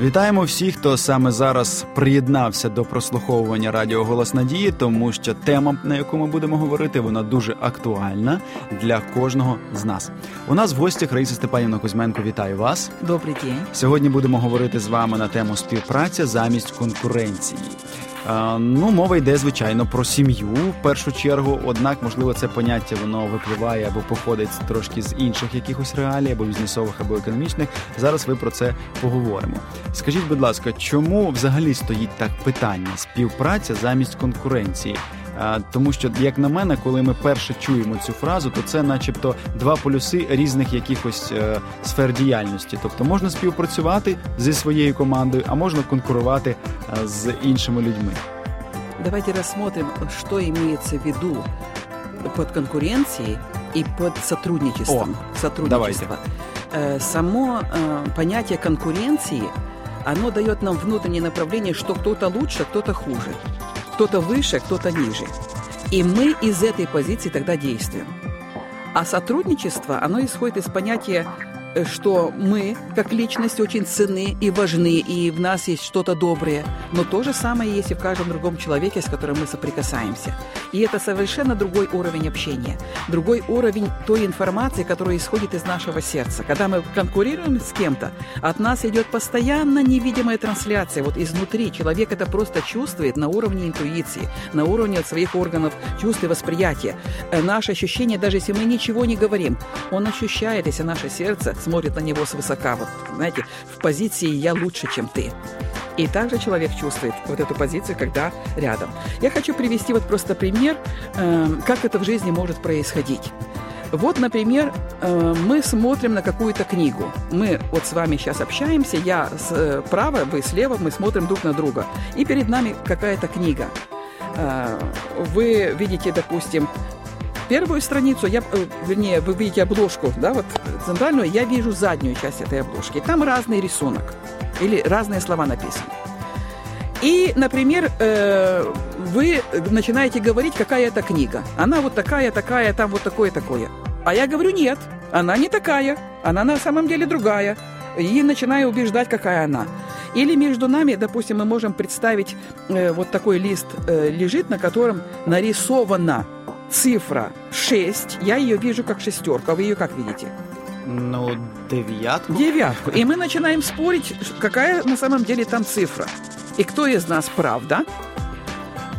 Вітаємо всіх, хто саме зараз приєднався до прослуховування Радіо Голос Надії, тому що тема, на яку ми будемо говорити, вона дуже актуальна для кожного з нас. У нас в гостях Раїса Степанівна Кузьменко. Вітаю вас. Добрий день. Сьогодні будемо говорити з вами на тему співпраця замість конкуренції. Ну, мова йде звичайно про сім'ю в першу чергу. Однак, можливо, це поняття воно випливає або походить трошки з інших якихось реалій, або бізнесових, або економічних. Зараз ви про це поговоримо. Скажіть, будь ласка, чому взагалі стоїть так питання співпраця замість конкуренції? Тому що, як на мене, коли ми перше чуємо цю фразу, то це, начебто, два полюси різних якихось е, сфер діяльності. Тобто можна співпрацювати зі своєю командою, а можна конкурувати е, з іншими людьми. Давайте рассмотрим, что имеется в виду под конкуренцией и под сотрудничеством. О, Сотрудничество. Давайте. Э, само э, понятие конкуренции, оно дает нам внутреннее направление, что кто-то лучше, кто-то хуже. Кто-то выше, кто-то ниже. И мы из этой позиции тогда действуем. А сотрудничество, оно исходит из понятия что мы, как личность, очень ценны и важны, и в нас есть что-то доброе. Но то же самое есть и в каждом другом человеке, с которым мы соприкасаемся. И это совершенно другой уровень общения, другой уровень той информации, которая исходит из нашего сердца. Когда мы конкурируем с кем-то, от нас идет постоянно невидимая трансляция. Вот изнутри человек это просто чувствует на уровне интуиции, на уровне своих органов чувств и восприятия. Э, наше ощущение, даже если мы ничего не говорим, он ощущает, если наше сердце смотрит на него свысока, вот, знаете, в позиции «я лучше, чем ты». И также человек чувствует вот эту позицию, когда рядом. Я хочу привести вот просто пример, э, как это в жизни может происходить. Вот, например, э, мы смотрим на какую-то книгу. Мы вот с вами сейчас общаемся, я справа, э, вы слева, мы смотрим друг на друга. И перед нами какая-то книга. Э, вы видите, допустим, первую страницу, я, э, вернее, вы видите обложку, да, вот центральную, я вижу заднюю часть этой обложки. Там разный рисунок или разные слова написаны. И, например, э, вы начинаете говорить, какая это книга. Она вот такая, такая, там вот такое, такое. А я говорю, нет, она не такая, она на самом деле другая. И начинаю убеждать, какая она. Или между нами, допустим, мы можем представить, э, вот такой лист лежит, на котором нарисована цифра 6, я ее вижу как шестерку, а вы ее как видите? Ну, девятку. Девятку. И мы начинаем спорить, какая на самом деле там цифра. И кто из нас прав, да?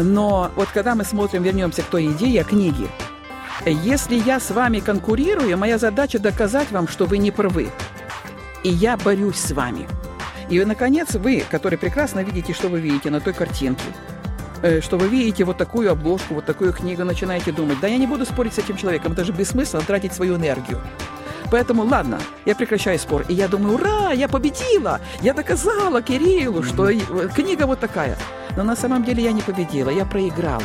Но вот когда мы смотрим, вернемся к той идее книги. Если я с вами конкурирую, моя задача доказать вам, что вы не правы. И я борюсь с вами. И, наконец, вы, которые прекрасно видите, что вы видите на той картинке, что вы видите вот такую обложку, вот такую книгу, начинаете думать, да я не буду спорить с этим человеком, это же бессмысленно тратить свою энергию. Поэтому, ладно, я прекращаю спор. И я думаю, ура, я победила! Я доказала Кириллу, что книга вот такая. Но на самом деле я не победила, я проиграла.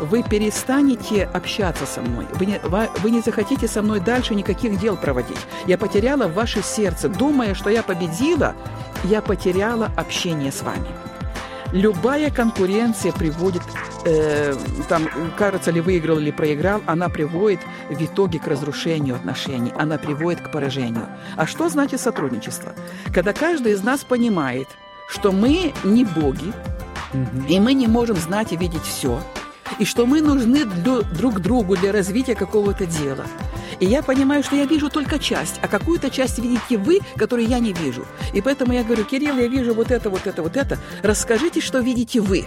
Вы перестанете общаться со мной. Вы не, вы не захотите со мной дальше никаких дел проводить. Я потеряла ваше сердце. Думая, что я победила, я потеряла общение с вами. Любая конкуренция приводит, э, там, кажется ли выиграл или проиграл, она приводит в итоге к разрушению отношений, она приводит к поражению. А что значит сотрудничество? Когда каждый из нас понимает, что мы не боги, угу. и мы не можем знать и видеть все, и что мы нужны друг другу для развития какого-то дела – и я понимаю, что я вижу только часть, а какую-то часть видите вы, которую я не вижу. И поэтому я говорю, Кирилл, я вижу вот это, вот это, вот это. Расскажите, что видите вы.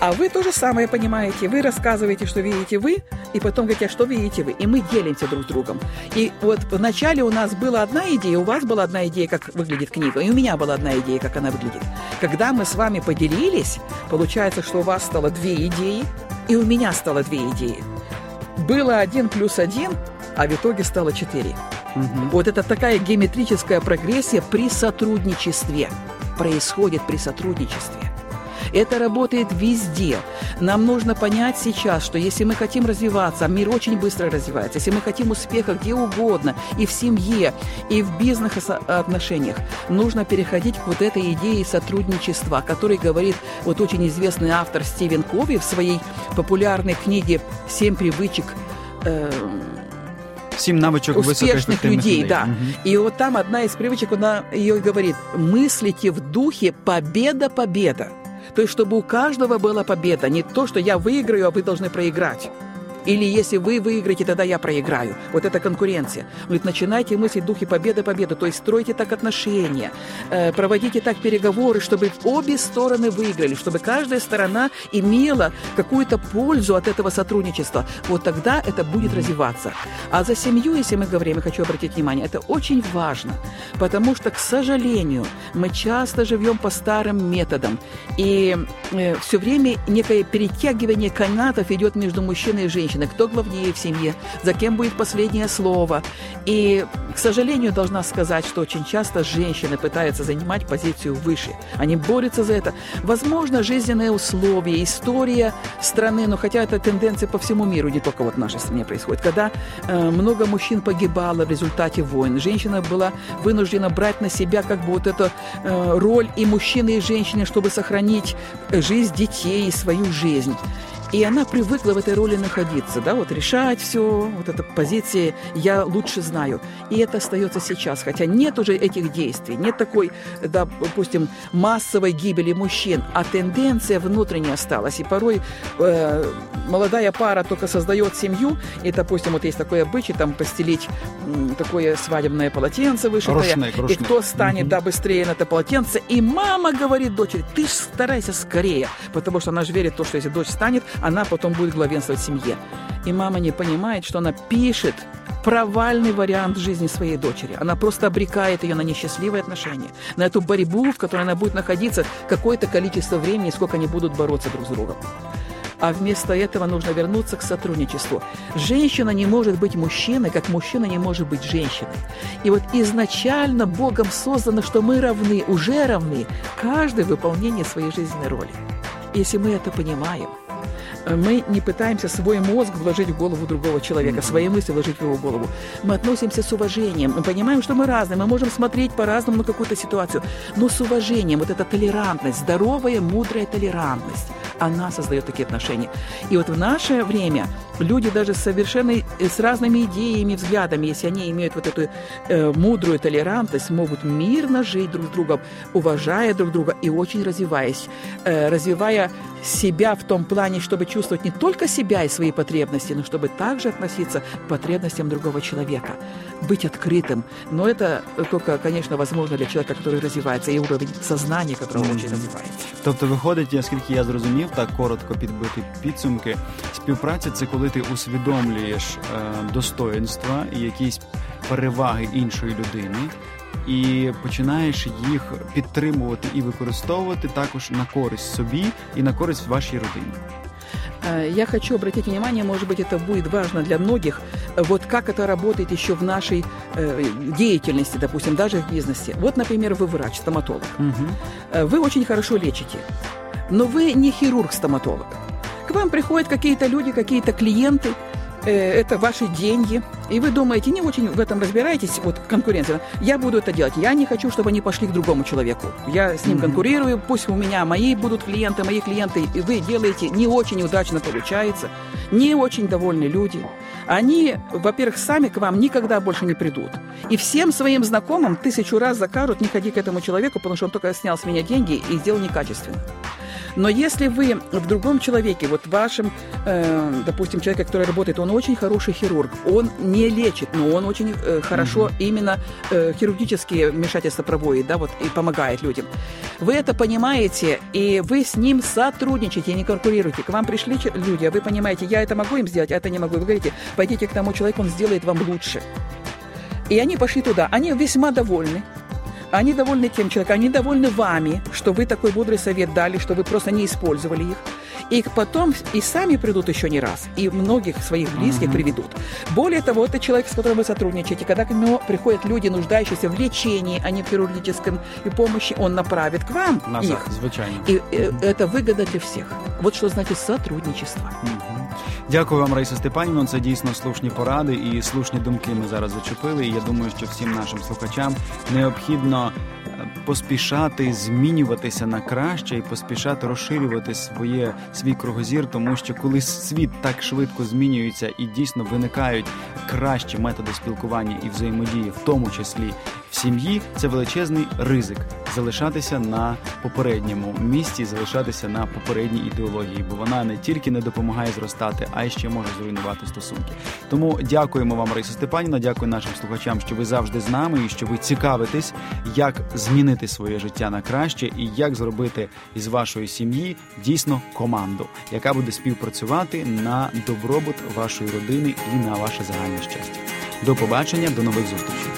А вы то же самое понимаете. Вы рассказываете, что видите вы, и потом говорите, а что видите вы. И мы делимся друг с другом. И вот вначале у нас была одна идея, у вас была одна идея, как выглядит книга, и у меня была одна идея, как она выглядит. Когда мы с вами поделились, получается, что у вас стало две идеи, и у меня стало две идеи было один плюс один, а в итоге стало четыре. Угу. Вот это такая геометрическая прогрессия при сотрудничестве. Происходит при сотрудничестве. Это работает везде. Нам нужно понять сейчас, что если мы хотим развиваться, а мир очень быстро развивается, если мы хотим успеха где угодно, и в семье, и в бизнес-отношениях, нужно переходить к вот этой идее сотрудничества, о которой говорит вот очень известный автор Стивен Кови в своей популярной книге «Семь привычек э, Семь навычек успешных людей, людей. да. Угу. И вот там одна из привычек, она ее говорит, мыслите в духе победа, победа. То есть, чтобы у каждого была победа, не то, что я выиграю, а вы должны проиграть. Или если вы выиграете, тогда я проиграю. Вот это конкуренция. Он говорит, начинайте мыслить в духе победы, победы. То есть стройте так отношения, э, проводите так переговоры, чтобы обе стороны выиграли, чтобы каждая сторона имела какую-то пользу от этого сотрудничества. Вот тогда это будет развиваться. А за семью, если мы говорим, я хочу обратить внимание, это очень важно, потому что, к сожалению, мы часто живем по старым методам, и э, все время некое перетягивание канатов идет между мужчиной и женщиной женщины, кто главнее в семье, за кем будет последнее слово. И, к сожалению, должна сказать, что очень часто женщины пытаются занимать позицию выше. Они борются за это. Возможно, жизненные условия, история страны, но хотя это тенденция по всему миру, не только вот в нашей стране происходит, когда э, много мужчин погибало в результате войн. Женщина была вынуждена брать на себя как бы вот эту э, роль и мужчины, и женщины, чтобы сохранить жизнь детей и свою жизнь. И она привыкла в этой роли находиться, да, вот решать все, вот эта позиция «я лучше знаю». И это остается сейчас, хотя нет уже этих действий, нет такой, да, допустим, массовой гибели мужчин, а тенденция внутренняя осталась. И порой э, молодая пара только создает семью, и, допустим, вот есть такой обычай, там, постелить м, такое свадебное полотенце вышитое, и кто станет, mm-hmm. да, быстрее на это полотенце, и мама говорит дочери, ты старайся скорее, потому что она же верит в то, что если дочь станет, она потом будет главенствовать в семье. И мама не понимает, что она пишет провальный вариант жизни своей дочери. Она просто обрекает ее на несчастливые отношения, на эту борьбу, в которой она будет находиться какое-то количество времени, сколько они будут бороться друг с другом. А вместо этого нужно вернуться к сотрудничеству. Женщина не может быть мужчиной, как мужчина не может быть женщиной. И вот изначально Богом создано, что мы равны, уже равны, каждый в выполнении своей жизненной роли. Если мы это понимаем – мы не пытаемся свой мозг вложить в голову другого человека, свои мысли вложить в его голову. Мы относимся с уважением, мы понимаем, что мы разные, мы можем смотреть по-разному на какую-то ситуацию, но с уважением, вот эта толерантность, здоровая, мудрая толерантность, она создает такие отношения. И вот в наше время люди даже совершенно с разными идеями, взглядами, если они имеют вот эту э, мудрую толерантность, могут мирно жить друг с другом, уважая друг друга и очень развиваясь, э, развивая себя в том плане, чтобы чувствовать не только себя и свои потребности, но чтобы также относиться к потребностям другого человека, быть открытым. Но это только, конечно, возможно для человека, который развивается, и уровень сознания, которого mm-hmm. очень развивается. Тобто виходить, наскільки я зрозумів, так коротко підбити підсумки. Співпраця це коли ти усвідомлюєш е, достоинства і якісь переваги іншої людини. І починаєш їх підтримувати і використовувати також на користь собі і на користь вашій родині. Е, я хочу обратить внимание, может быть, это будет важно для многих, вот как это работает еще в нашей э, деятельности, допустим, даже в бизнесе. Вот, например, вы врач, стоматолог. Угу. Вы очень хорошо лечите, но вы не хирург-стоматолог. К вам приходят какие-то люди, какие-то клиенты, э, это ваши деньги, и вы думаете, не очень в этом разбираетесь, вот конкуренция, я буду это делать, я не хочу, чтобы они пошли к другому человеку, я с ним mm-hmm. конкурирую, пусть у меня мои будут клиенты, мои клиенты, и вы делаете, не очень удачно получается, не очень довольны люди, они, во-первых, сами к вам никогда больше не придут, и всем своим знакомым тысячу раз закажут, не ходи к этому человеку, потому что он только снял с меня деньги и сделал некачественно. Но если вы в другом человеке, вот вашем, э, допустим, человеке, который работает, он очень хороший хирург, он не лечит, но он очень э, хорошо mm-hmm. именно э, хирургические вмешательства проводит, да, вот и помогает людям. Вы это понимаете, и вы с ним сотрудничаете, не конкурируете. К вам пришли люди, а вы понимаете, я это могу им сделать, а это не могу. Вы говорите, пойдите к тому человеку, он сделает вам лучше. И они пошли туда. Они весьма довольны. Они довольны тем человеком, они довольны вами, что вы такой мудрый совет дали, что вы просто не использовали их И потом и сами придут еще не раз, и многих своих близких uh-huh. приведут. Более того, это человек, с которым вы сотрудничаете. Когда к нему приходят люди, нуждающиеся в лечении, а не в хирургическом и помощи, он направит к вам Назад, их. Звичайно. И uh-huh. это выгода для всех. Вот что значит сотрудничество. Uh-huh. Дякую вам, Раїса Степанівна. Це дійсно слушні поради і слушні думки ми зараз зачепили. І я думаю, що всім нашим слухачам необхідно е, поспішати змінюватися на краще і поспішати розширювати своє свій кругозір, тому що коли світ так швидко змінюється і дійсно виникають кращі методи спілкування і взаємодії, в тому числі в сім'ї, це величезний ризик залишатися на попередньому місці, залишатися на попередній ідеології, бо вона не тільки не допомагає зростати, а й ще може зруйнувати стосунки. Тому дякуємо вам, Раїса Степанівна, дякую нашим слухачам, що ви завжди з нами і що ви цікавитесь, як змінити своє життя на краще і як зробити із вашої сім'ї дійсно команду, яка буде співпрацювати на добробут вашої родини і на ваше загальне щастя. До побачення, до нових зустрічей.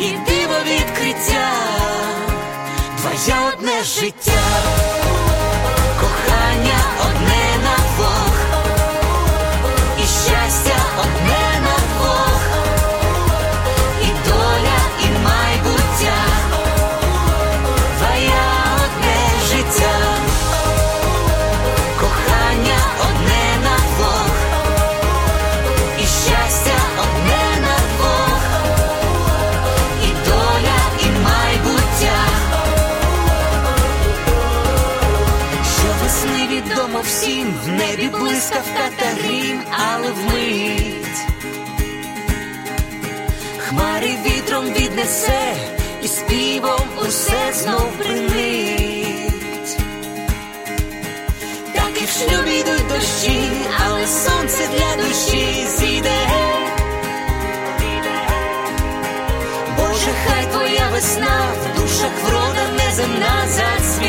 і диво відкриття, твоє одне життя, кохання одне Блискавка та грім, але вмить. Хмари вітром віднесе, і співом усе знов принить. Так і в шлюбі йдуть дощі, але сонце для душі зійде. Боже, хай твоя весна в душах врода неземна зацвіте.